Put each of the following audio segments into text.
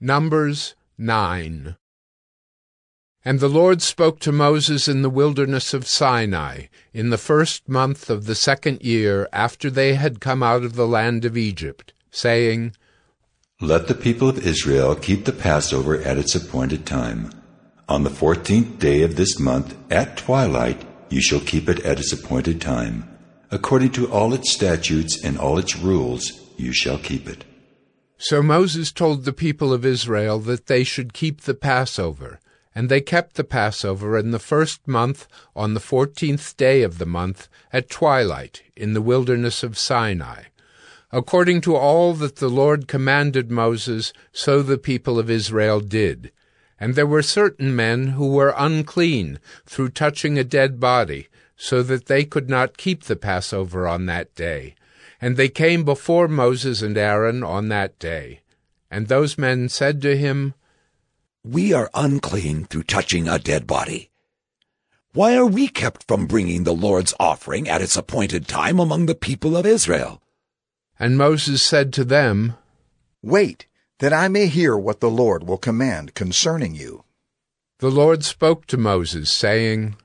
Numbers 9 And the Lord spoke to Moses in the wilderness of Sinai, in the first month of the second year after they had come out of the land of Egypt, saying, Let the people of Israel keep the Passover at its appointed time. On the fourteenth day of this month, at twilight, you shall keep it at its appointed time. According to all its statutes and all its rules, you shall keep it. So Moses told the people of Israel that they should keep the Passover, and they kept the Passover in the first month on the fourteenth day of the month at twilight in the wilderness of Sinai. According to all that the Lord commanded Moses, so the people of Israel did. And there were certain men who were unclean through touching a dead body, so that they could not keep the Passover on that day. And they came before Moses and Aaron on that day. And those men said to him, We are unclean through touching a dead body. Why are we kept from bringing the Lord's offering at its appointed time among the people of Israel? And Moses said to them, Wait, that I may hear what the Lord will command concerning you. The Lord spoke to Moses, saying,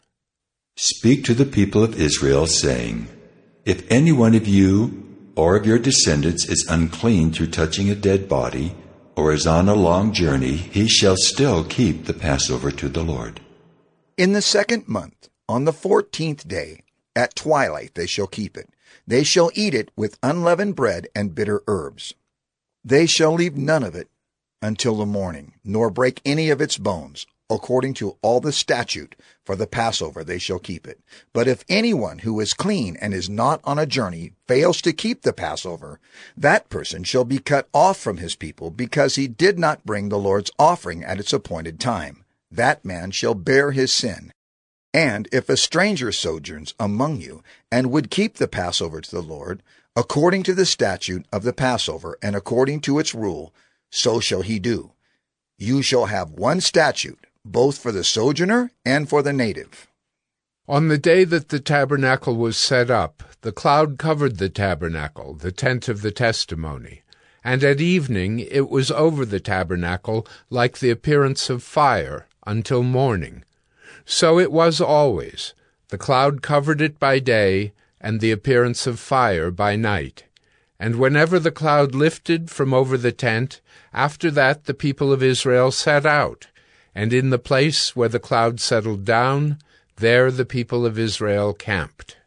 Speak to the people of Israel, saying, If any one of you or of your descendants is unclean through touching a dead body, or is on a long journey, he shall still keep the Passover to the Lord. In the second month, on the fourteenth day, at twilight they shall keep it. They shall eat it with unleavened bread and bitter herbs. They shall leave none of it until the morning, nor break any of its bones. According to all the statute for the Passover, they shall keep it. But if anyone who is clean and is not on a journey fails to keep the Passover, that person shall be cut off from his people because he did not bring the Lord's offering at its appointed time. That man shall bear his sin. And if a stranger sojourns among you and would keep the Passover to the Lord, according to the statute of the Passover and according to its rule, so shall he do. You shall have one statute both for the sojourner and for the native. On the day that the tabernacle was set up, the cloud covered the tabernacle, the tent of the testimony, and at evening it was over the tabernacle like the appearance of fire until morning. So it was always. The cloud covered it by day, and the appearance of fire by night. And whenever the cloud lifted from over the tent, after that the people of Israel set out, and in the place where the cloud settled down, there the people of Israel camped.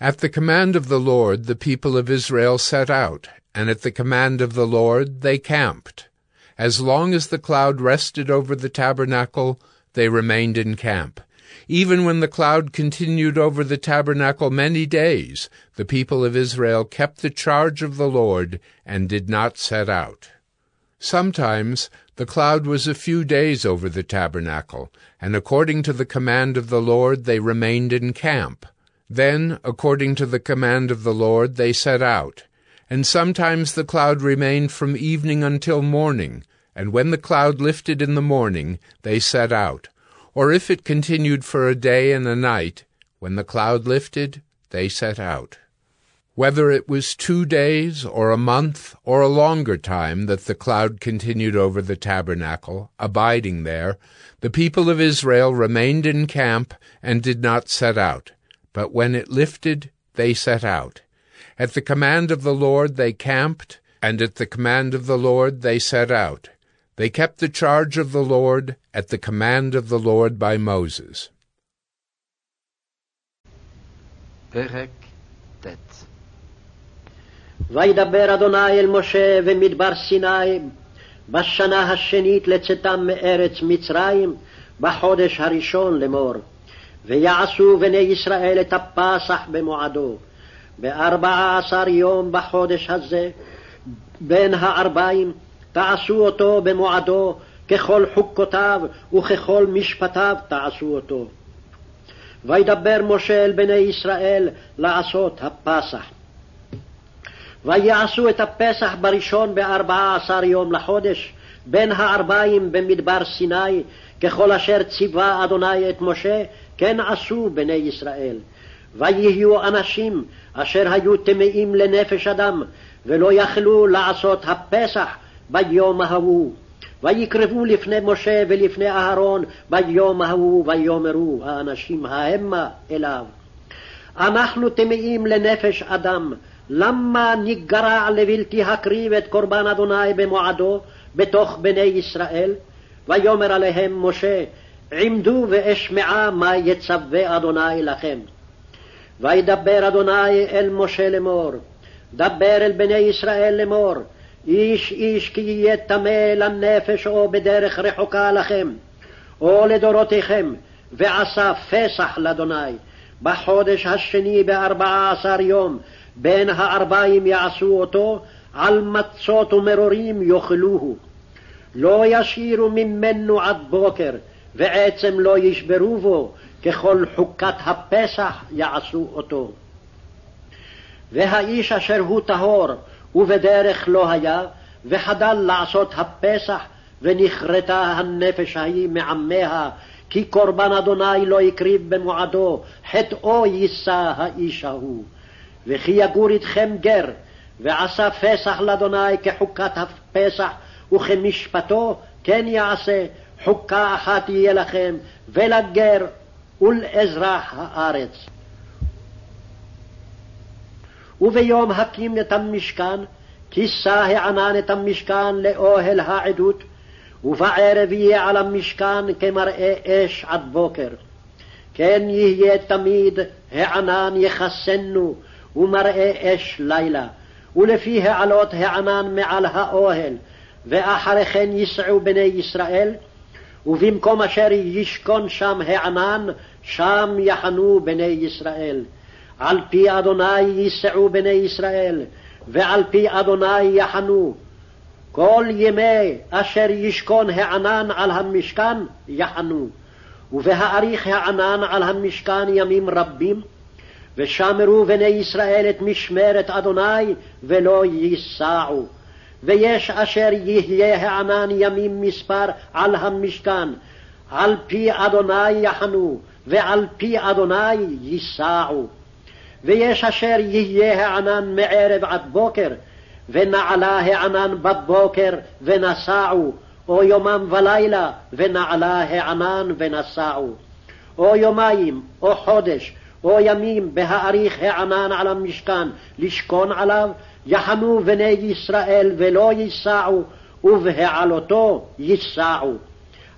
At the command of the Lord the people of Israel set out, and at the command of the Lord they camped. As long as the cloud rested over the tabernacle, they remained in camp. Even when the cloud continued over the tabernacle many days, the people of Israel kept the charge of the Lord and did not set out. Sometimes the cloud was a few days over the tabernacle, and according to the command of the Lord they remained in camp. Then, according to the command of the Lord, they set out. And sometimes the cloud remained from evening until morning, and when the cloud lifted in the morning, they set out. Or if it continued for a day and a night, when the cloud lifted, they set out. Whether it was two days, or a month, or a longer time that the cloud continued over the tabernacle, abiding there, the people of Israel remained in camp and did not set out. But when it lifted, they set out. At the command of the Lord they camped, and at the command of the Lord they set out. They kept the charge of the Lord at the command of the Lord by Moses. Perek וידבר אדוני אל משה במדבר סיני בשנה השנית לצאתם מארץ מצרים בחודש הראשון לאמור ויעשו בני ישראל את הפסח במועדו בארבע עשר יום בחודש הזה בין הארבעים תעשו אותו במועדו ככל חוקותיו וככל משפטיו תעשו אותו. וידבר משה אל בני ישראל לעשות הפסח. ויעשו את הפסח בראשון בארבעה עשר יום לחודש, בין הארבעים במדבר סיני, ככל אשר ציווה אדוני את משה, כן עשו בני ישראל. ויהיו אנשים אשר היו טמאים לנפש אדם, ולא יכלו לעשות הפסח, ביום ההוא. ויקרבו לפני משה ולפני אהרון ביום ההוא, ויאמרו האנשים ההמה אליו. אנחנו טמאים לנפש אדם, למה ניגרע לבלתי הקריב את קורבן אדוני במועדו בתוך בני ישראל? ויאמר עליהם משה, עמדו ואשמעה מה יצווה אדוני לכם. וידבר אדוני אל משה לאמור, דבר אל בני ישראל לאמור, איש איש כי יהיה טמא לנפש או בדרך רחוקה לכם, או לדורותיכם, ועשה פסח לאדוני, בחודש השני בארבעה עשר יום, בין הארבעים יעשו אותו, על מצות ומרורים יאכלוהו. לא ישאירו ממנו עד בוקר, ועצם לא ישברו בו, ככל חוקת הפסח יעשו אותו. והאיש אשר הוא טהור, ובדרך לא היה, וחדל לעשות הפסח, ונכרתה הנפש ההיא מעמיה, כי קורבן אדוני לא הקריב במועדו, חטאו יישא האיש ההוא. וכי יגור איתכם גר, ועשה פסח לאדוני כחוקת הפסח, וכמשפטו כן יעשה, חוקה אחת יהיה לכם, ולגר ולאזרח הארץ. וביום הקים את המשכן, כיסה הענן את המשכן לאוהל העדות, ובערב יהיה על המשכן כמראה אש עד בוקר. כן יהיה תמיד הענן יכסנו, ומראה אש לילה, ולפי העלות הענן מעל האוהל, ואחרי כן ייסעו בני ישראל, ובמקום אשר ישכון שם הענן, שם יחנו בני ישראל. על פי אדוני ייסעו בני ישראל, ועל פי אדוני יחנו. כל ימי אשר ישכון הענן על המשכן יחנו, ובהאריך הענן על המשכן ימים רבים, ושמרו בני ישראל את משמרת אדוני ולא ייסעו. ויש אשר יהיה הענן ימים מספר על המשכן, על פי אדוני יחנו, ועל פי אדוני ייסעו. ויש אשר יהיה הענן מערב עד בוקר, ונעלה הענן בבוקר ונסעו, או יומם ולילה, ונעלה הענן ונסעו. או יומיים, או חודש, או ימים בהאריך הענן על המשכן, לשכון עליו, יחנו בני ישראל ולא ייסעו, ובהעלותו ייסעו.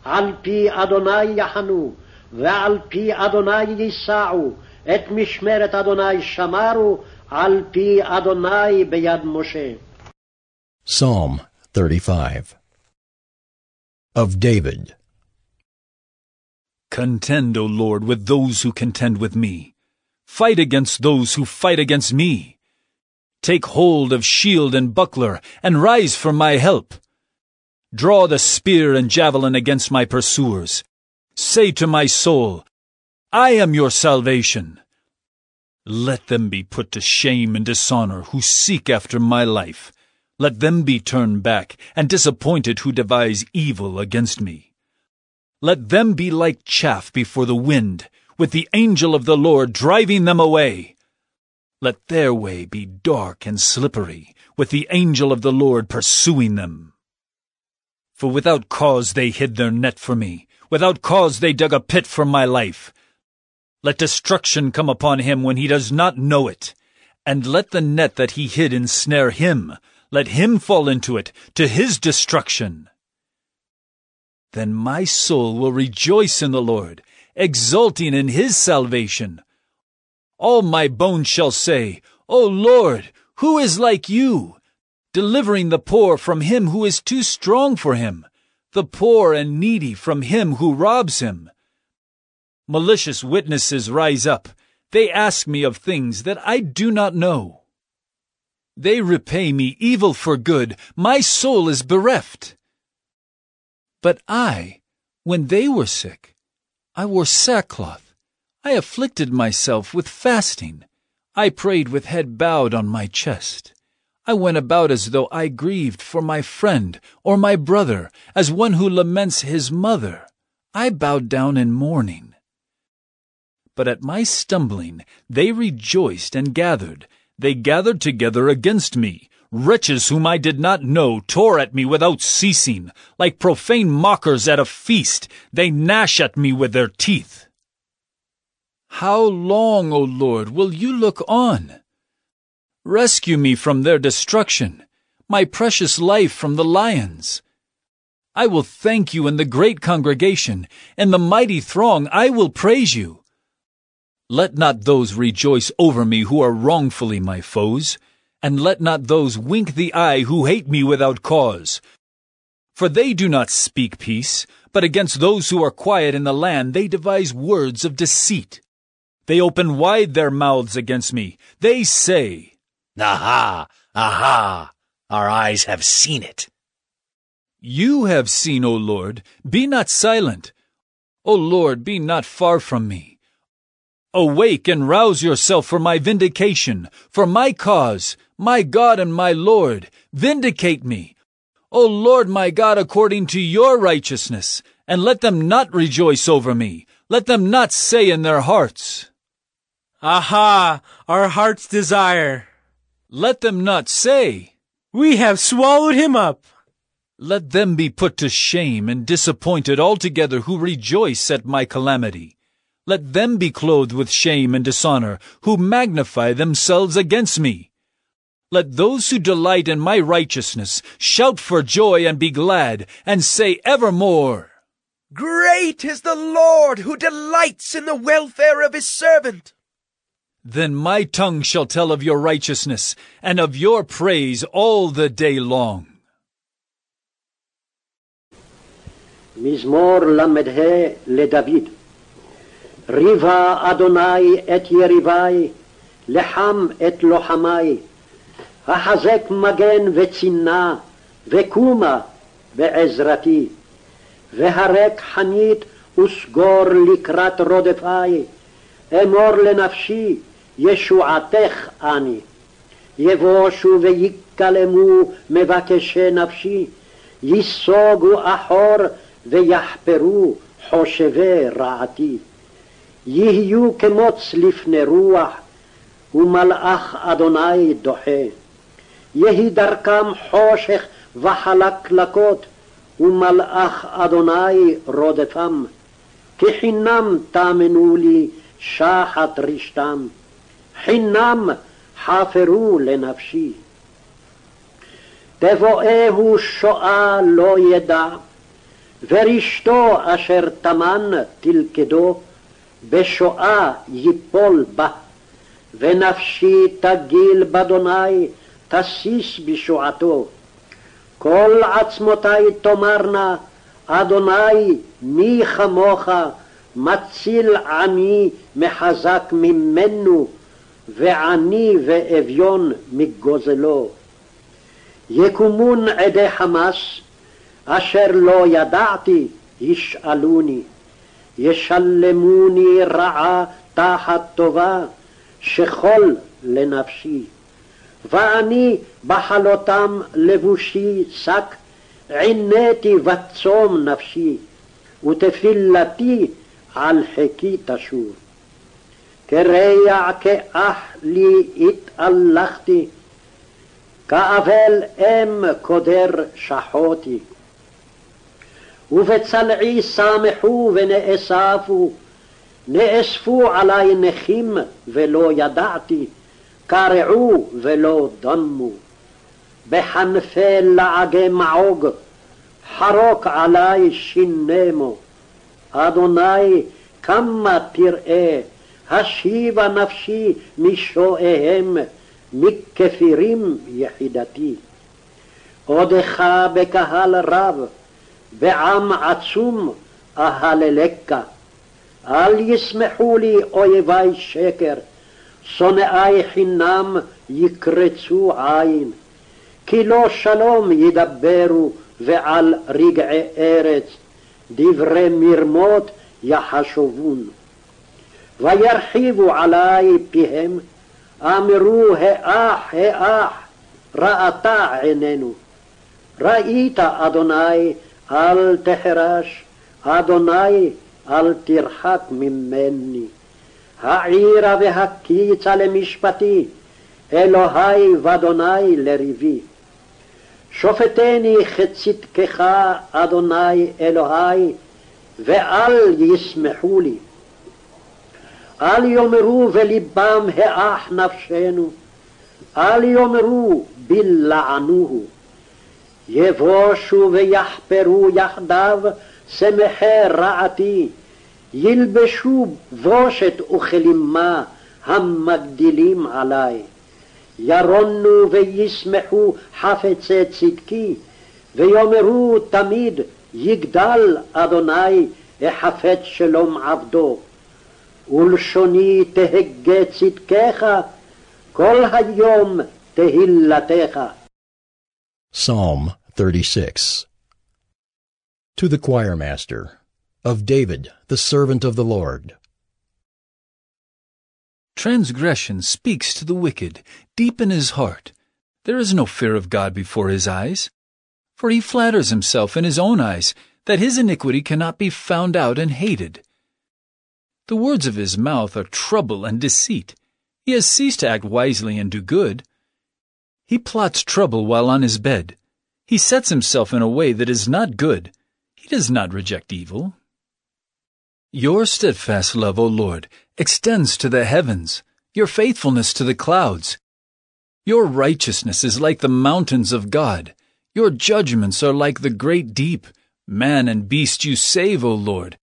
על פי אדוני יחנו, ועל פי אדוני ייסעו, את משמרת אדוני שמרו, על פי אדוני ביד משה. Psalm 35 Of David Contend, O Lord, with those who contend with me. Fight against those who fight against me. Take hold of shield and buckler, and rise for my help. Draw the spear and javelin against my pursuers. Say to my soul, I am your salvation. Let them be put to shame and dishonor who seek after my life. Let them be turned back and disappointed who devise evil against me. Let them be like chaff before the wind, with the angel of the Lord driving them away. Let their way be dark and slippery, with the angel of the Lord pursuing them. For without cause they hid their net for me, without cause they dug a pit for my life. Let destruction come upon him when he does not know it, and let the net that he hid ensnare him. Let him fall into it, to his destruction. Then my soul will rejoice in the Lord, exulting in his salvation. All my bones shall say, O Lord, who is like you? Delivering the poor from him who is too strong for him, the poor and needy from him who robs him. Malicious witnesses rise up. They ask me of things that I do not know. They repay me evil for good. My soul is bereft. But I, when they were sick, I wore sackcloth. I afflicted myself with fasting. I prayed with head bowed on my chest. I went about as though I grieved for my friend or my brother, as one who laments his mother. I bowed down in mourning. But at my stumbling they rejoiced and gathered. They gathered together against me. Wretches whom I did not know tore at me without ceasing. Like profane mockers at a feast, they gnash at me with their teeth. How long, O Lord, will you look on? Rescue me from their destruction, my precious life from the lions. I will thank you in the great congregation, in the mighty throng I will praise you. Let not those rejoice over me who are wrongfully my foes, and let not those wink the eye who hate me without cause. For they do not speak peace, but against those who are quiet in the land they devise words of deceit. They open wide their mouths against me. They say, Aha! Aha! Our eyes have seen it. You have seen, O Lord. Be not silent. O Lord, be not far from me. Awake and rouse yourself for my vindication, for my cause, my God and my Lord. Vindicate me. O Lord my God, according to your righteousness, and let them not rejoice over me. Let them not say in their hearts, Aha! Our heart's desire. Let them not say, We have swallowed him up. Let them be put to shame and disappointed altogether who rejoice at my calamity. Let them be clothed with shame and dishonor who magnify themselves against me. Let those who delight in my righteousness shout for joy and be glad, and say evermore, Great is the Lord who delights in the welfare of his servant. Then my tongue shall tell of your righteousness, and of your praise all the day long. מזמור ל"ה לדוד. ריבה אדוני את יריבי, לחם את לוחמי. החזק מגן וצינה, וקומה בעזרתי. והרק חנית וסגור לקראת רודפי. אמור לנפשי, ישועתך אני. יבושו ויקלמו מבקשי נפשי, ייסוגו אחור ויחפרו חושבי רעתי. יהיו כמוץ לפני רוח, ומלאך אדוני דוחה. יהי דרכם חושך וחלקלקות, ומלאך אדוני רודפם. כי חינם תאמנו לי שחת רשתם, חינם חפרו לנפשי. תבואהו שואה לא ידע, ורשתו אשר טמן תלכדו, בשואה ייפול בה, ונפשי תגיל באדוני, תסיס בשועתו. כל עצמותי תאמרנה, אדוני מי כמוך, מציל עני מחזק ממנו, ועני ואביון מגוזלו. יקומון עדי חמס, אשר לא ידעתי, ישאלוני. ישלמוני רעה תחת טובה, שכול לנפשי. ואני בחלותם לבושי שק, עיניתי וצום נפשי, ותפילתי על חיקי תשוב. כרע כאח לי התהלכתי, כאבל אם קודר שחותי. ובצלעי שמחו ונאספו, נאספו עלי נכים ולא ידעתי, קרעו ולא דמו. בחנפי לעגי מעוג, חרוק עלי שינמו. אדוני, כמה תראה, השיבה נפשי משואיהם, מכפירים יחידתי. עודך בקהל רב, בעם עצום אהללך. אל ישמחו לי אויבי שקר, שונאי חינם יקרצו עין. כי לא שלום ידברו ועל רגעי ארץ, דברי מרמות יחשבון. וירחיבו עלי פיהם, אמרו האח האח, ראתה עינינו. ראית אדוני אל תחרש, אדוני אל תרחק ממני. העירה והקיצה למשפטי, אלוהי ואדוני לריבי. שופטני כצדקך, אדוני אלוהי, ואל ישמחו לי. אל יאמרו בלבם האח נפשנו, אל יאמרו בלענוהו. יבושו ויחפרו יחדיו שמחי רעתי, ילבשו בושת וכלימה המגדילים עלי. ירונו וישמחו חפצי צדקי, ויאמרו תמיד יגדל אדוני החפץ שלום עבדו. ולשוני תהגה צדקך, כל היום תהילתך. Psalm 36 To the choir master, of David, the servant of the Lord. Transgression speaks to the wicked, deep in his heart. There is no fear of God before his eyes. For he flatters himself in his own eyes that his iniquity cannot be found out and hated. The words of his mouth are trouble and deceit. He has ceased to act wisely and do good. He plots trouble while on his bed. He sets himself in a way that is not good. He does not reject evil. Your steadfast love, O Lord, extends to the heavens, your faithfulness to the clouds. Your righteousness is like the mountains of God. Your judgments are like the great deep. Man and beast you save, O Lord.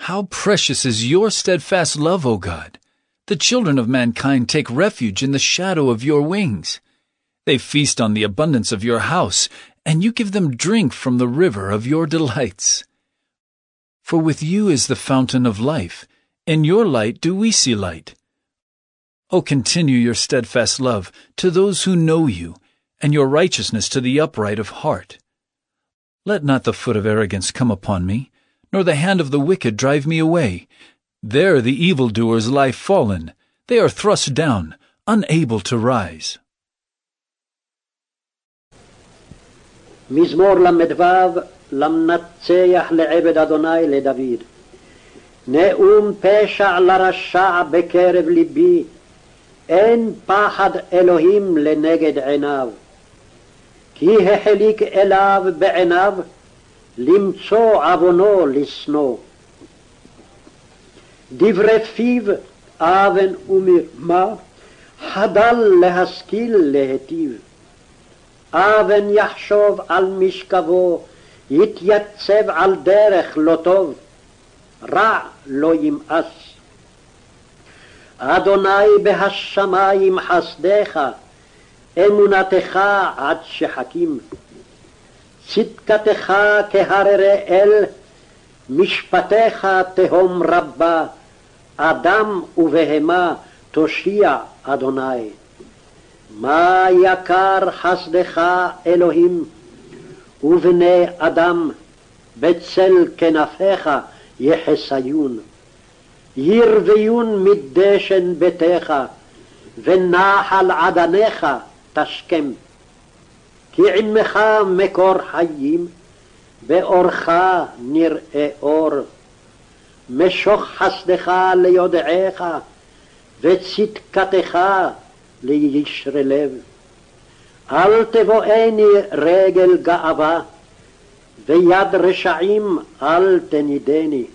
How precious is your steadfast love, O God! The children of mankind take refuge in the shadow of your wings. They feast on the abundance of your house, and you give them drink from the river of your delights. For with you is the fountain of life. In your light do we see light. O continue your steadfast love to those who know you, and your righteousness to the upright of heart. Let not the foot of arrogance come upon me, nor the hand of the wicked drive me away. There the evildoers lie fallen. They are thrust down, unable to rise. מזמור ל"ו למנצח לעבד אדוני לדוד. נאום פשע לרשע בקרב ליבי, אין פחד אלוהים לנגד עיניו. כי החליק אליו בעיניו, למצוא עוונו לשנוא. דברי פיו אבן ומרמה, חדל להשכיל להיטיב. אבן יחשוב על משכבו, יתייצב על דרך לא טוב, רע לא ימאס. אדוני בהשמיים חסדך, אמונתך עד שחכים. צדקתך כהררי אל, משפטיך תהום רבה, אדם ובהמה תושיע אדוני. מה יקר חסדך אלוהים, ובני אדם בצל כנפיך יחסיון. ירביון מדשן ביתך, ונחל עדניך תשכם. כי עמך מקור חיים, באורך נראה אור. משוך חסדך ליודעך, וצדקתך לישרי לב. אל תבואני רגל גאווה, ויד רשעים אל תנידני.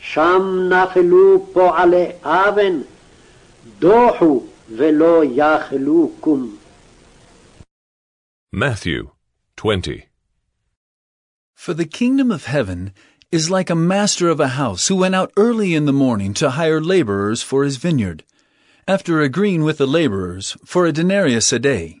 שם נפלו פועלי אבן, דוחו ולא יכלו קום. Matthew 20 For the kingdom of heaven is like a master of a house who went out early in the morning to hire laborers for his vineyard. After agreeing with the laborers for a denarius a day,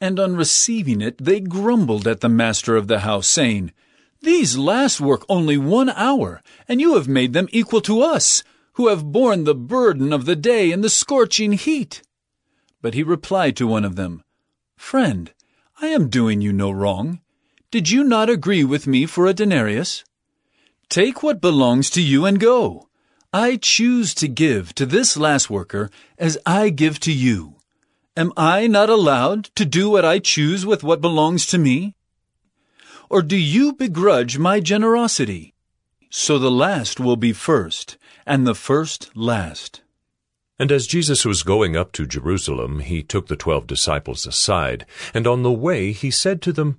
And on receiving it, they grumbled at the master of the house, saying, These last work only one hour, and you have made them equal to us, who have borne the burden of the day and the scorching heat. But he replied to one of them, Friend, I am doing you no wrong. Did you not agree with me for a denarius? Take what belongs to you and go. I choose to give to this last worker as I give to you. Am I not allowed to do what I choose with what belongs to me? Or do you begrudge my generosity? So the last will be first, and the first last. And as Jesus was going up to Jerusalem, he took the twelve disciples aside, and on the way he said to them,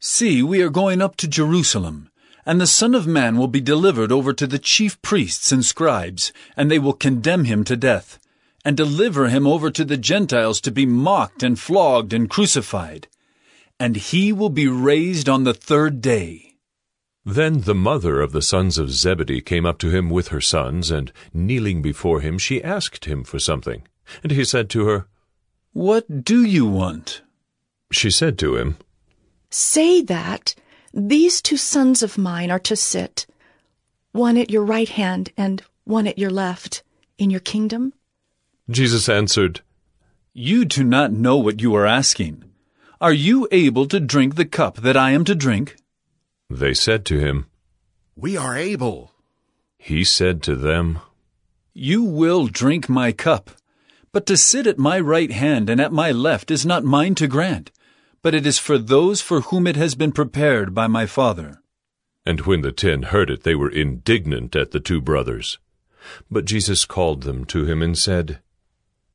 See, we are going up to Jerusalem, and the Son of Man will be delivered over to the chief priests and scribes, and they will condemn him to death, and deliver him over to the Gentiles to be mocked and flogged and crucified. And he will be raised on the third day. Then the mother of the sons of Zebedee came up to him with her sons, and kneeling before him, she asked him for something. And he said to her, What do you want? She said to him, Say that these two sons of mine are to sit, one at your right hand and one at your left, in your kingdom. Jesus answered, You do not know what you are asking. Are you able to drink the cup that I am to drink? They said to him, We are able. He said to them, You will drink my cup, but to sit at my right hand and at my left is not mine to grant, but it is for those for whom it has been prepared by my Father. And when the ten heard it, they were indignant at the two brothers. But Jesus called them to him and said,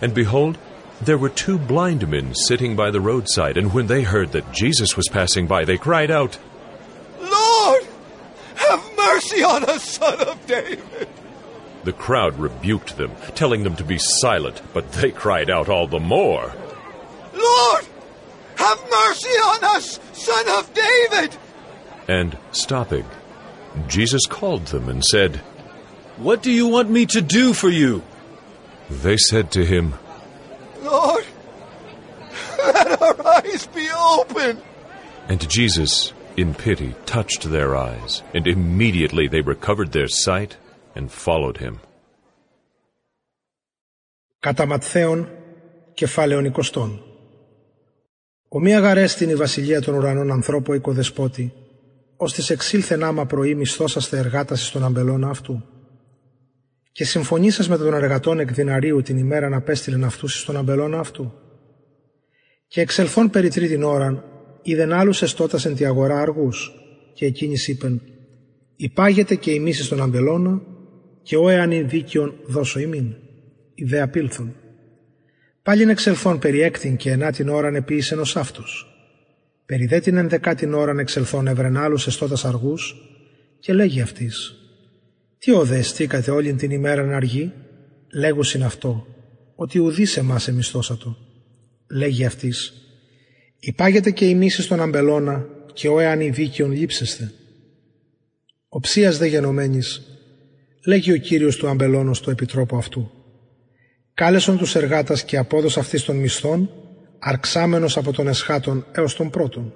And behold, there were two blind men sitting by the roadside, and when they heard that Jesus was passing by, they cried out, Lord, have mercy on us, son of David. The crowd rebuked them, telling them to be silent, but they cried out all the more, Lord, have mercy on us, son of David. And stopping, Jesus called them and said, What do you want me to do for you? They said to him, Lord, let our eyes be open. And Jesus, in pity, touched their eyes, and immediately they recovered their sight and followed him. Κατά Ματθαίον, κεφάλαιον εικοστών. Ομοία γαρέστην η βασιλεία των ουρανών ανθρώπου οικοδεσπότη, ώστις της εξήλθεν άμα πρωί μισθώσαστε εργάτας στον αμπελώνα αυτού. Και συμφωνήσας με τον εργατών εκ δυναρίου την ημέρα να πέστειλεν αυτούς στον αμπελώνα αυτού. Και εξελθών περί τρίτην ώραν, είδεν άλλους εστώτας εν τη αγορά αργούς, και εκείνης είπεν, «Υπάγεται και ημίσεις στον αμπελώνα, και ο εάν δίκαιον δώσω ημίν» ιδέα πήλθον. Πάλιν εξελθών περί έκτην και ενά την ώραν επίησεν ως αυτός. Περί δε την ενδεκάτην ώραν εξελθών ευρεν άλλους εστώτας αργούς και λέγει αυτής «Τι όδε εστίκατε όλην την ημέραν αργή» λέγουσιν αυτό «Ότι ουδείς εμάς εμισθώσατο» λέγει αυτής «Υπάγεται και ημίσεις στον αμπελώνα και ο εάν δίκαιον λείψεστε». Οψίας δε γενομένης λέγει ο Κύριος του αμπελώνος στο επιτρόπο αυτού κάλεσον τους εργάτας και απόδος αυτής των μισθών, αρξάμενος από τον εσχάτων έως τον πρώτον.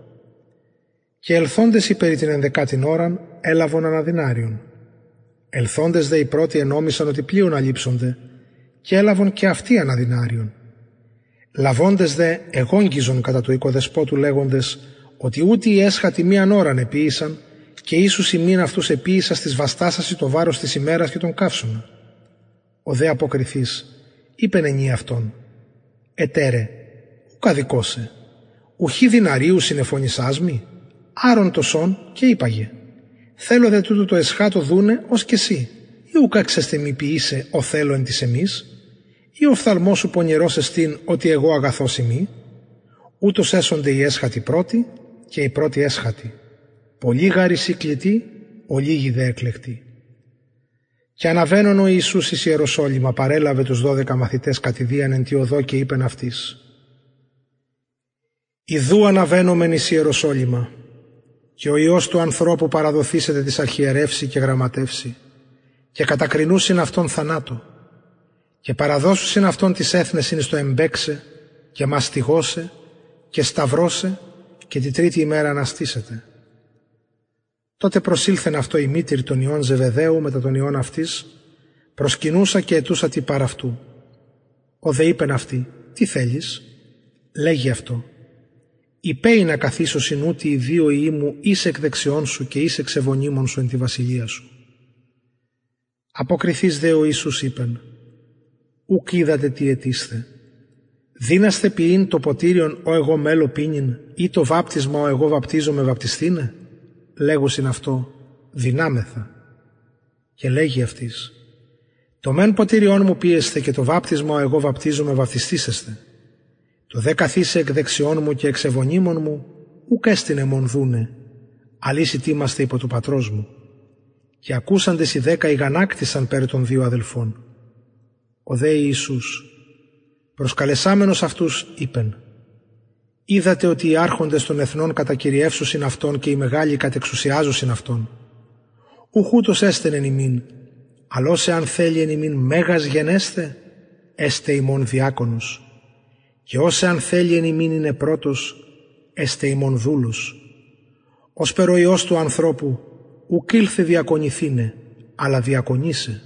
Και ελθόντες οι περί την ενδεκάτην ώραν, έλαβον αναδυνάριον. Ελθόντες δε οι πρώτοι ενόμισαν ότι πλοίον αλείψονται, και έλαβον και αυτοί αναδυνάριον. Λαβώντες δε εγόγγιζον κατά του οικοδεσπότου λέγοντες ότι ούτε οι έσχατοι μίαν ώραν επίησαν και ίσους ημίν αυτούς επίησα στις βαστάσαση το βάρος της ημέρας και τον καύσωνα. Ο δε αποκριθής είπεν ενή αυτόν «Ετέρε, ουκ καδικώσε. Ουχή δυναρίου συνεφωνησάς μη. Άρον το σον και είπαγε. Θέλω δε τούτο το εσχάτο δούνε ως και εσύ. Ή ουκά ξεστημιποιείσαι ο θέλω εν της εμείς. Ή ο φθαλμός σου πονηρός εστίν ότι εγώ αγαθός ημί. Ούτως έσονται οι έσχατοι πρώτοι και οι πρώτοι έσχατοι. Πολλοί γάρι κλητοί, ολίγοι δε εκλεκτοί. Και αναβαίνον ο Ιησούς εις Ιεροσόλυμα παρέλαβε τους δώδεκα μαθητές κατηδίαν εν τη οδό και είπεν αυτής «Ιδού αναβαίνομεν εις Ιεροσόλυμα και ο Υιός του ανθρώπου παραδοθήσεται της αρχιερεύση και γραμματεύση και κατακρινούσιν αυτόν θανάτο και παραδώσουσιν αυτόν της έθνεσιν στο εμπέξε και μαστιγώσε και σταυρώσε και τη τρίτη ημέρα αναστήσεται. Τότε προσήλθεν αυτό η μήτηρ των ιών Ζεβεδαίου μετά των ιών αυτής, προσκυνούσα και ετούσα τι παρά αυτού. Ο δε είπεν αυτή, τι θέλεις, λέγει αυτό. Υπέει να καθίσω συνούτι οι δύο ιοί μου εις εκ δεξιών σου και εις εξεβονίμων σου εν τη βασιλεία σου. Αποκριθείς δε ο Ιησούς είπεν, ουκ είδατε τι ετήστε. Δίναστε ποιήν το ποτήριον ο εγώ μέλο πίνιν ή το βάπτισμα ο εγώ βαπτίζομαι βαπτιστήνε λέγουσιν αυτό δυνάμεθα. Και λέγει αυτής «Το μεν ποτήριόν μου πίεστε και το βάπτισμα εγώ βαπτίζομαι βαπτιστήσεστε. Το δε καθίσε εκ δεξιών μου και εξ ευωνίμων μου ουκ έστεινε μον δούνε, αλύση τίμαστε υπό του πατρός μου. Και ακούσαντες οι δέκα ηγανάκτησαν πέρι των δύο αδελφών. Ο δε Ιησούς, προσκαλεσάμενος αυτούς, είπεν Είδατε ότι οι άρχοντες των εθνών κατακυριεύσουσιν αυτόν και οι μεγάλοι κατεξουσιάζουσιν αυτόν. Ουχούτος έστενεν ημίν, αλλώς εάν θέλει εν ημίν μέγας γενέστε, έστε ημών διάκονος. Και όσε αν θέλει εν ημίν είναι πρώτος, έστε ημών δούλος. Ως περοϊός του ανθρώπου, ουκ ήλθε διακονηθήνε, αλλά διακονήσε,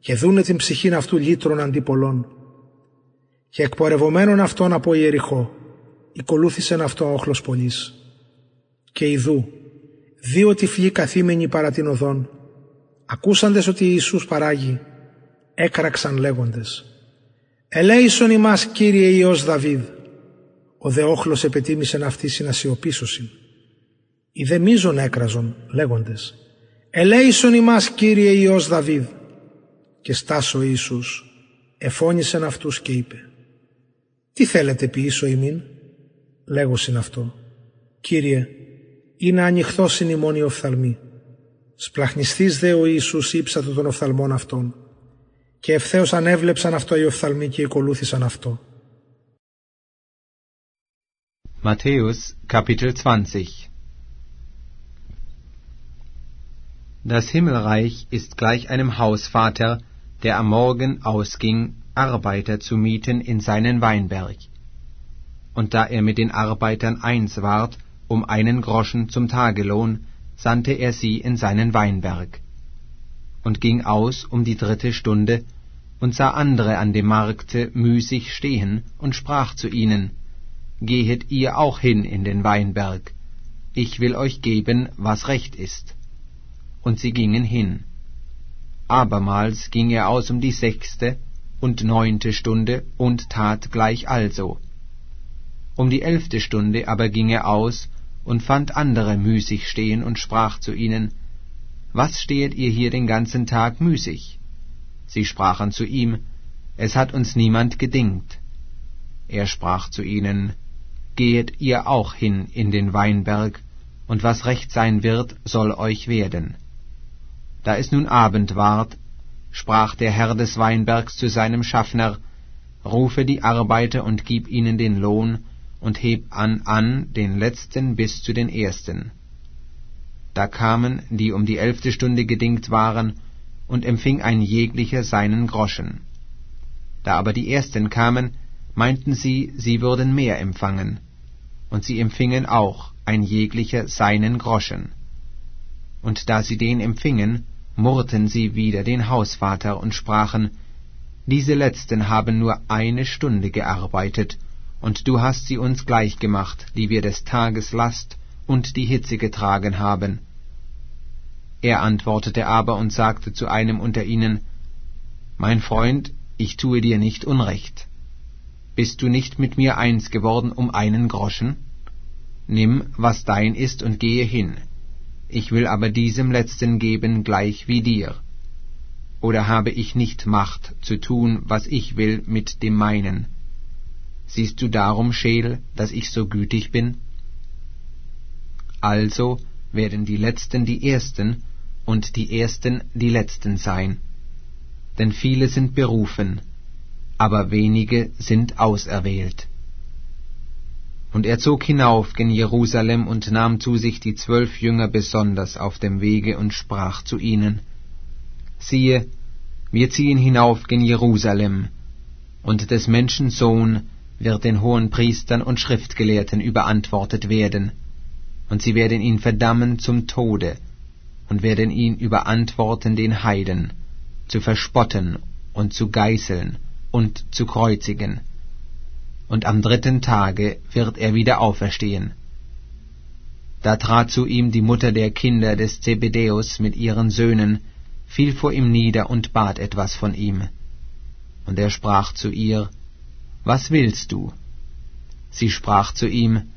και δούνε την ψυχήν αυτού λύτρων αντίπολών. Και εκπορευομένων αυτών από ιεριχώ, Οικολούθησεν αυτό όχλος πολλής. Και ιδού, δύο τυφλοί καθήμενοι παρά την οδόν, ακούσαντες ότι Ιησούς παράγει, έκραξαν λέγοντες «Ελέησον ημάς Κύριε Υιός Δαβίδ». Ο δε όχλος επετίμησεν αυτή συνασιωπήσωσιν. Οι δε μίζων έκραζον λέγοντες «Ελέησον ημάς Κύριε Υιός Δαβίδ». Και στάσο Ιησούς εφώνησεν αυτούς και είπε «Τι θέλετε ποιήσω ημίν» λέγωσιν αυτό. Κύριε, είναι ανοιχτός είναι η μόνη οφθαλμή. Σπλαχνιστής δε ο Ιησούς ύψατο των οφθαλμών αυτών. Και ευθέως ανέβλεψαν αυτό οι οφθαλμοί και ακολούθησαν αυτό. Matthäus Kapitel 20 Das Himmelreich ist gleich einem Hausvater, der am Morgen ausging, Arbeiter zu mieten in seinen Weinberg und da er mit den Arbeitern eins ward, um einen Groschen zum Tagelohn, sandte er sie in seinen Weinberg. Und ging aus um die dritte Stunde, und sah andere an dem Markte müßig stehen, und sprach zu ihnen, Gehet ihr auch hin in den Weinberg, ich will euch geben, was recht ist. Und sie gingen hin. Abermals ging er aus um die sechste und neunte Stunde und tat gleich also. Um die elfte Stunde aber ging er aus und fand andere müßig stehen und sprach zu ihnen, Was stehet ihr hier den ganzen Tag müßig? Sie sprachen zu ihm, Es hat uns niemand gedingt. Er sprach zu ihnen, Gehet ihr auch hin in den Weinberg, und was recht sein wird, soll euch werden. Da es nun Abend ward, sprach der Herr des Weinbergs zu seinem Schaffner, Rufe die Arbeiter und gib ihnen den Lohn, und heb an an den letzten bis zu den ersten. Da kamen, die um die elfte Stunde gedingt waren, und empfing ein jeglicher seinen Groschen. Da aber die ersten kamen, meinten sie, sie würden mehr empfangen, und sie empfingen auch ein jeglicher seinen Groschen. Und da sie den empfingen, murrten sie wieder den Hausvater und sprachen, Diese letzten haben nur eine Stunde gearbeitet, und du hast sie uns gleichgemacht, die wir des Tages Last und die Hitze getragen haben. Er antwortete aber und sagte zu einem unter ihnen, Mein Freund, ich tue dir nicht Unrecht. Bist du nicht mit mir eins geworden um einen Groschen? Nimm, was dein ist, und gehe hin. Ich will aber diesem Letzten geben gleich wie dir. Oder habe ich nicht Macht zu tun, was ich will mit dem meinen? Siehst du darum, Scheel, dass ich so gütig bin? Also werden die Letzten die Ersten und die Ersten die Letzten sein. Denn viele sind berufen, aber wenige sind auserwählt. Und er zog hinauf gen Jerusalem und nahm zu sich die zwölf Jünger besonders auf dem Wege und sprach zu ihnen, Siehe, wir ziehen hinauf gen Jerusalem, und des Menschen Sohn wird den hohen Priestern und Schriftgelehrten überantwortet werden, und sie werden ihn verdammen zum Tode, und werden ihn überantworten den Heiden, zu verspotten und zu geißeln und zu kreuzigen und am dritten Tage wird er wieder auferstehen. Da trat zu ihm die Mutter der Kinder des Zebedäus mit ihren Söhnen, fiel vor ihm nieder und bat etwas von ihm. Und er sprach zu ihr, Was willst du? Sie sprach zu ihm,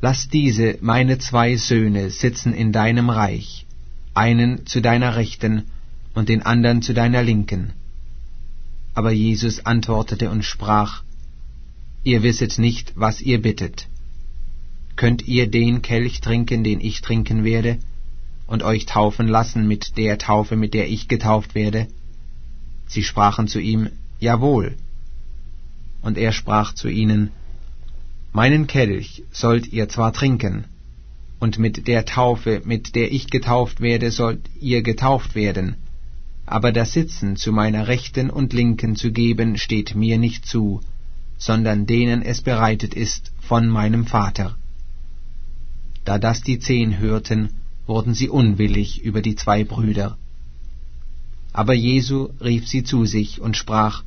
Lass diese meine zwei Söhne sitzen in deinem Reich, einen zu deiner Rechten und den andern zu deiner Linken. Aber Jesus antwortete und sprach, ihr wisset nicht, was ihr bittet. Könnt ihr den Kelch trinken, den ich trinken werde, und euch taufen lassen mit der Taufe, mit der ich getauft werde? Sie sprachen zu ihm, Jawohl. Und er sprach zu ihnen, Meinen Kelch sollt ihr zwar trinken, und mit der Taufe, mit der ich getauft werde, sollt ihr getauft werden, aber das Sitzen zu meiner Rechten und Linken zu geben, steht mir nicht zu, sondern denen es bereitet ist von meinem Vater. Da das die Zehn hörten, wurden sie unwillig über die zwei Brüder. Aber Jesu rief sie zu sich und sprach,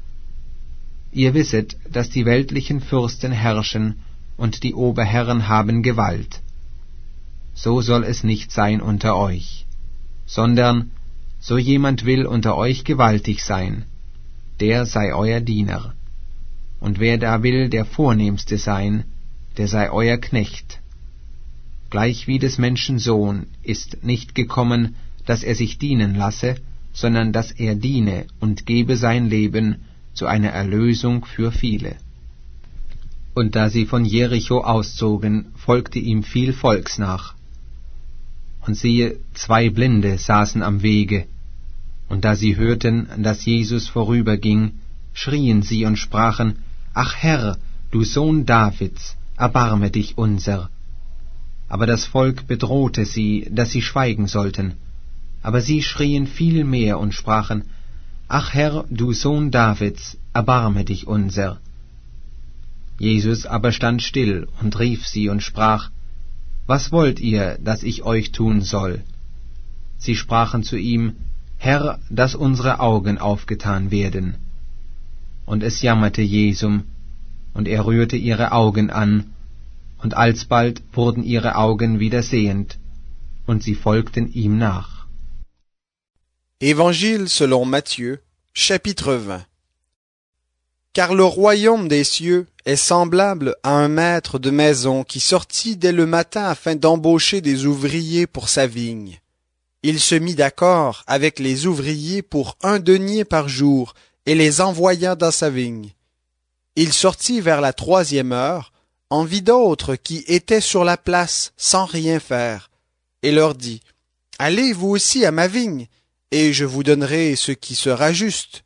Ihr wisset, dass die weltlichen Fürsten herrschen und die Oberherren haben Gewalt. So soll es nicht sein unter euch, sondern so jemand will unter euch gewaltig sein, der sei euer Diener und wer da will der Vornehmste sein, der sei euer Knecht. Gleichwie des Menschen Sohn ist nicht gekommen, dass er sich dienen lasse, sondern dass er diene und gebe sein Leben zu einer Erlösung für viele. Und da sie von Jericho auszogen, folgte ihm viel Volks nach. Und siehe, zwei Blinde saßen am Wege, und da sie hörten, dass Jesus vorüberging, schrien sie und sprachen, Ach Herr, du Sohn Davids, erbarme dich unser. Aber das Volk bedrohte sie, dass sie schweigen sollten. Aber sie schrien viel mehr und sprachen, Ach Herr, du Sohn Davids, erbarme dich unser. Jesus aber stand still und rief sie und sprach, Was wollt ihr, dass ich euch tun soll? Sie sprachen zu ihm, Herr, dass unsere Augen aufgetan werden und es jammerte Jesum, und er rührte ihre Augen an, und alsbald wurden ihre Augen wieder sehend, und sie folgten ihm nach. Évangile selon Matthieu, chapitre 20 Car le royaume des cieux est semblable à un maître de maison qui sortit dès le matin afin d'embaucher des ouvriers pour sa vigne. Il se mit d'accord avec les ouvriers pour un denier par jour et les envoya dans sa vigne. Il sortit vers la troisième heure, en vit d'autres qui étaient sur la place sans rien faire, et leur dit, Allez vous aussi à ma vigne, et je vous donnerai ce qui sera juste.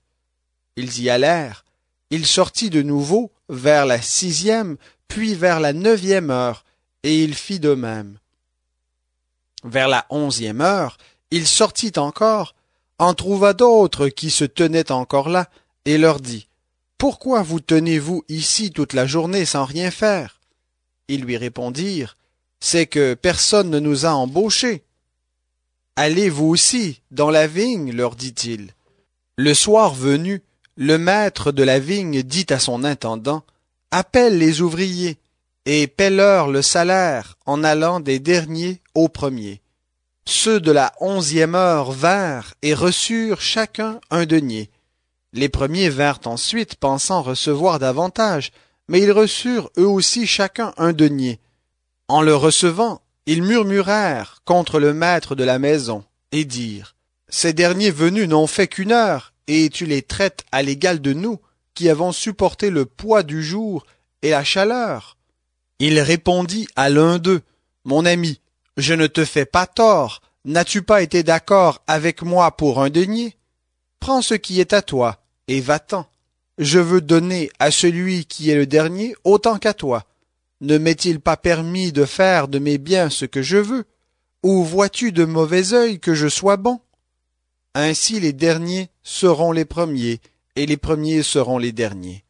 Ils y allèrent. Il sortit de nouveau vers la sixième, puis vers la neuvième heure, et il fit de même. Vers la onzième heure, il sortit encore, en trouva d'autres qui se tenaient encore là, et leur dit, Pourquoi vous tenez-vous ici toute la journée sans rien faire? Ils lui répondirent, C'est que personne ne nous a embauchés. Allez vous aussi dans la vigne, leur dit-il. Le soir venu, le maître de la vigne dit à son intendant, Appelle les ouvriers, et paie-leur le salaire en allant des derniers aux premiers. Ceux de la onzième heure vinrent et reçurent chacun un denier. Les premiers vinrent ensuite pensant recevoir davantage, mais ils reçurent eux aussi chacun un denier. En le recevant, ils murmurèrent contre le maître de la maison, et dirent, Ces derniers venus n'ont fait qu'une heure, et tu les traites à l'égal de nous, qui avons supporté le poids du jour et la chaleur. Il répondit à l'un d'eux, Mon ami, je ne te fais pas tort, n'as-tu pas été d'accord avec moi pour un denier? Prends ce qui est à toi, et va-t'en. Je veux donner à celui qui est le dernier autant qu'à toi. Ne m'est-il pas permis de faire de mes biens ce que je veux? Ou vois-tu de mauvais œil que je sois bon? Ainsi les derniers seront les premiers, et les premiers seront les derniers.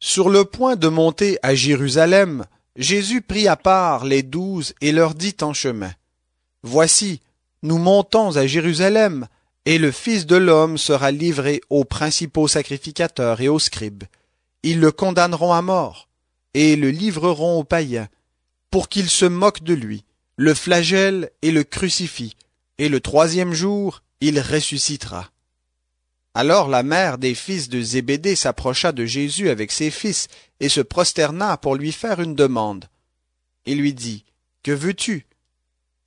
Sur le point de monter à Jérusalem, Jésus prit à part les douze et leur dit en chemin, Voici, nous montons à Jérusalem, et le Fils de l'homme sera livré aux principaux sacrificateurs et aux scribes. Ils le condamneront à mort, et le livreront aux païens, pour qu'ils se moquent de lui, le flagellent et le crucifient, et le troisième jour il ressuscitera. Alors la mère des fils de Zébédée s'approcha de Jésus avec ses fils et se prosterna pour lui faire une demande. Il lui dit, Que veux-tu?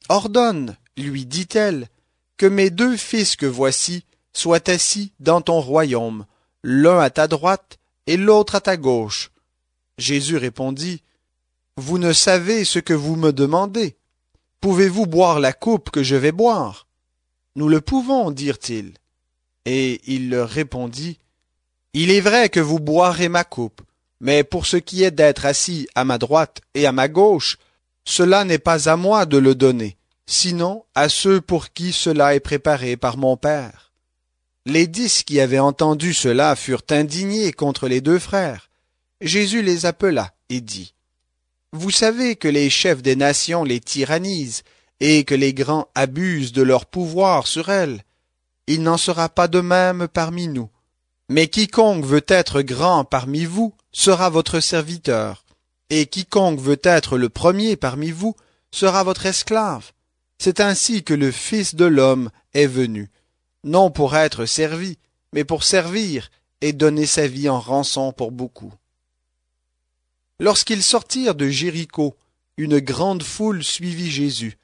Ordonne, lui dit-elle, que mes deux fils que voici soient assis dans ton royaume, l'un à ta droite et l'autre à ta gauche. Jésus répondit, Vous ne savez ce que vous me demandez. Pouvez-vous boire la coupe que je vais boire? Nous le pouvons, dirent-ils. Et il leur répondit, Il est vrai que vous boirez ma coupe, mais pour ce qui est d'être assis à ma droite et à ma gauche, cela n'est pas à moi de le donner, sinon à ceux pour qui cela est préparé par mon Père. Les dix qui avaient entendu cela furent indignés contre les deux frères. Jésus les appela et dit, Vous savez que les chefs des nations les tyrannisent, et que les grands abusent de leur pouvoir sur elles. Il n'en sera pas de même parmi nous. Mais quiconque veut être grand parmi vous sera votre serviteur, et quiconque veut être le premier parmi vous sera votre esclave. C'est ainsi que le Fils de l'homme est venu, non pour être servi, mais pour servir et donner sa vie en rançon pour beaucoup. Lorsqu'ils sortirent de Jéricho, une grande foule suivit Jésus.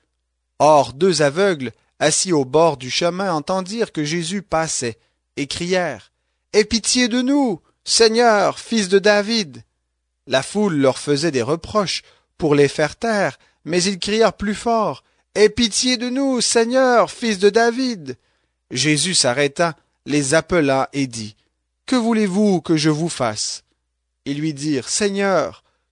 Or deux aveugles, assis au bord du chemin, entendirent que Jésus passait, et crièrent. Aie pitié de nous, Seigneur, fils de David. La foule leur faisait des reproches pour les faire taire, mais ils crièrent plus fort. Aie pitié de nous, Seigneur, fils de David. Jésus s'arrêta, les appela et dit. Que voulez-vous que je vous fasse? Ils lui dirent. Seigneur,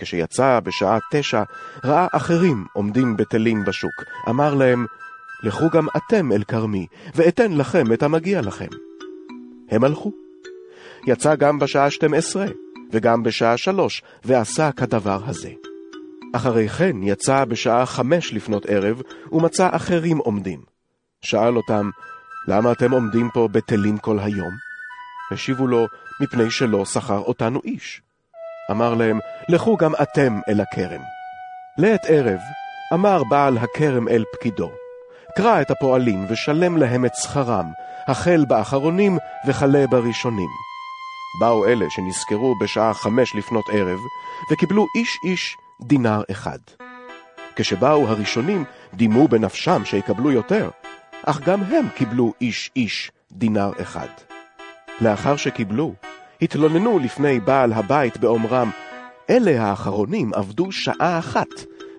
כשיצא בשעה תשע, ראה אחרים עומדים בטלים בשוק. אמר להם, לכו גם אתם אל כרמי, ואתן לכם את המגיע לכם. הם הלכו. יצא גם בשעה שתים עשרה, וגם בשעה שלוש, ועשה כדבר הזה. אחרי כן יצא בשעה חמש לפנות ערב, ומצא אחרים עומדים. שאל אותם, למה אתם עומדים פה בטלים כל היום? השיבו לו, מפני שלא שכר אותנו איש. אמר להם, לכו גם אתם אל הכרם. לעת ערב, אמר בעל הכרם אל פקידו, קרא את הפועלים ושלם להם את שכרם, החל באחרונים וכלה בראשונים. באו אלה שנזכרו בשעה חמש לפנות ערב, וקיבלו איש איש דינר אחד. כשבאו הראשונים, דימו בנפשם שיקבלו יותר, אך גם הם קיבלו איש איש דינר אחד. לאחר שקיבלו, התלוננו לפני בעל הבית באומרם, אלה האחרונים עבדו שעה אחת,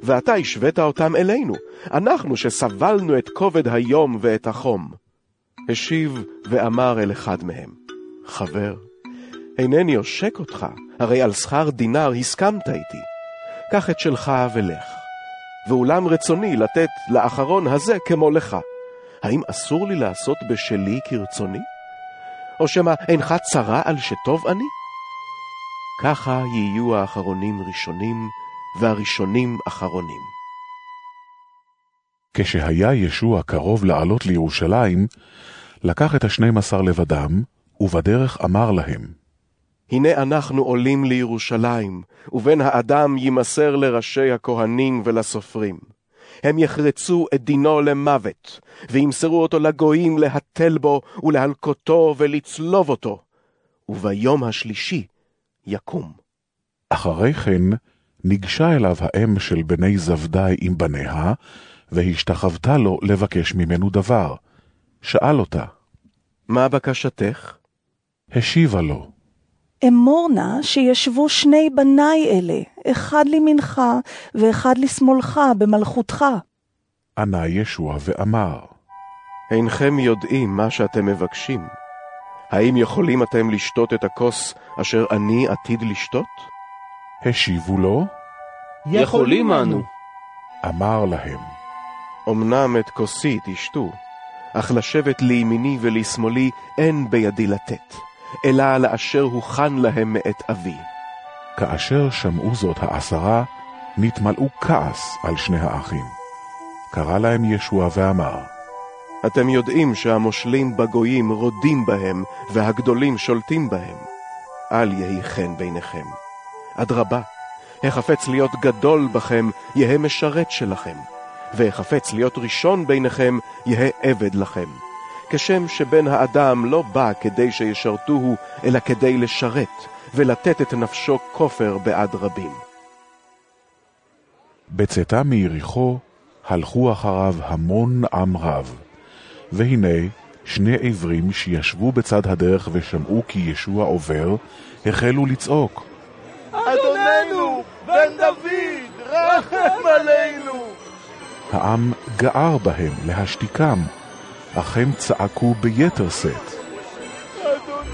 ואתה השווית אותם אלינו, אנחנו שסבלנו את כובד היום ואת החום. השיב ואמר אל אחד מהם, חבר, אינני עושק אותך, הרי על שכר דינר הסכמת איתי. קח את שלך ולך. ואולם רצוני לתת לאחרון הזה כמו לך. האם אסור לי לעשות בשלי כרצוני? או שמא אינך צרה על שטוב אני? ככה יהיו האחרונים ראשונים, והראשונים אחרונים. כשהיה ישוע קרוב לעלות לירושלים, לקח את השנים עשר לבדם, ובדרך אמר להם, הנה אנחנו עולים לירושלים, ובן האדם יימסר לראשי הכהנים ולסופרים. הם יחרצו את דינו למוות, וימסרו אותו לגויים להתל בו, ולהלקותו ולצלוב אותו, וביום השלישי יקום. אחרי כן ניגשה אליו האם של בני זבדי עם בניה, והשתחוותה לו לבקש ממנו דבר. שאל אותה, מה בקשתך? השיבה לו, אמור נא שישבו שני בניי אלה, אחד לימינך ואחד לשמאלך במלכותך. ענה ישוע ואמר, אינכם יודעים מה שאתם מבקשים. האם יכולים אתם לשתות את הכוס אשר אני עתיד לשתות? השיבו לו, יכולים אנו. אמר להם, אמנם את כוסי תשתו, אך לשבת לימיני ולשמאלי אין בידי לתת, אלא לאשר הוכן להם מאת אבי. כאשר שמעו זאת העשרה, נתמלאו כעס על שני האחים. קרא להם ישוע ואמר, אתם יודעים שהמושלים בגויים רודים בהם, והגדולים שולטים בהם. אל יהי חן ביניכם. אדרבה, החפץ להיות גדול בכם, יהא משרת שלכם, והחפץ להיות ראשון ביניכם, יהא עבד לכם. כשם שבן האדם לא בא כדי שישרתוהו, אלא כדי לשרת, ולתת את נפשו כופר בעד רבים. בצאתה מיריחו, הלכו אחריו המון עם רב. והנה, שני עברים שישבו בצד הדרך ושמעו כי ישוע עובר, החלו לצעוק. אדוננו, בן דוד, רחם עלינו! העם גער בהם להשתיקם, אך הם צעקו ביתר שאת.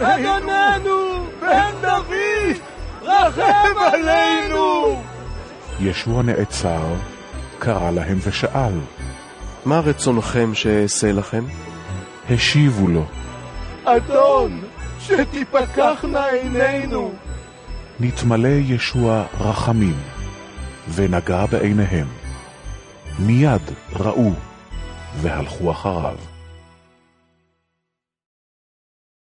אדוננו, בן דוד, רחם עלינו! ישוע נעצר, קרא להם ושאל. מה רצונכם שאעשה לכם? השיבו לו. אדון, שתפקחנה עינינו. נתמלא ישוע רחמים, ונגע בעיניהם. מיד ראו, והלכו אחריו.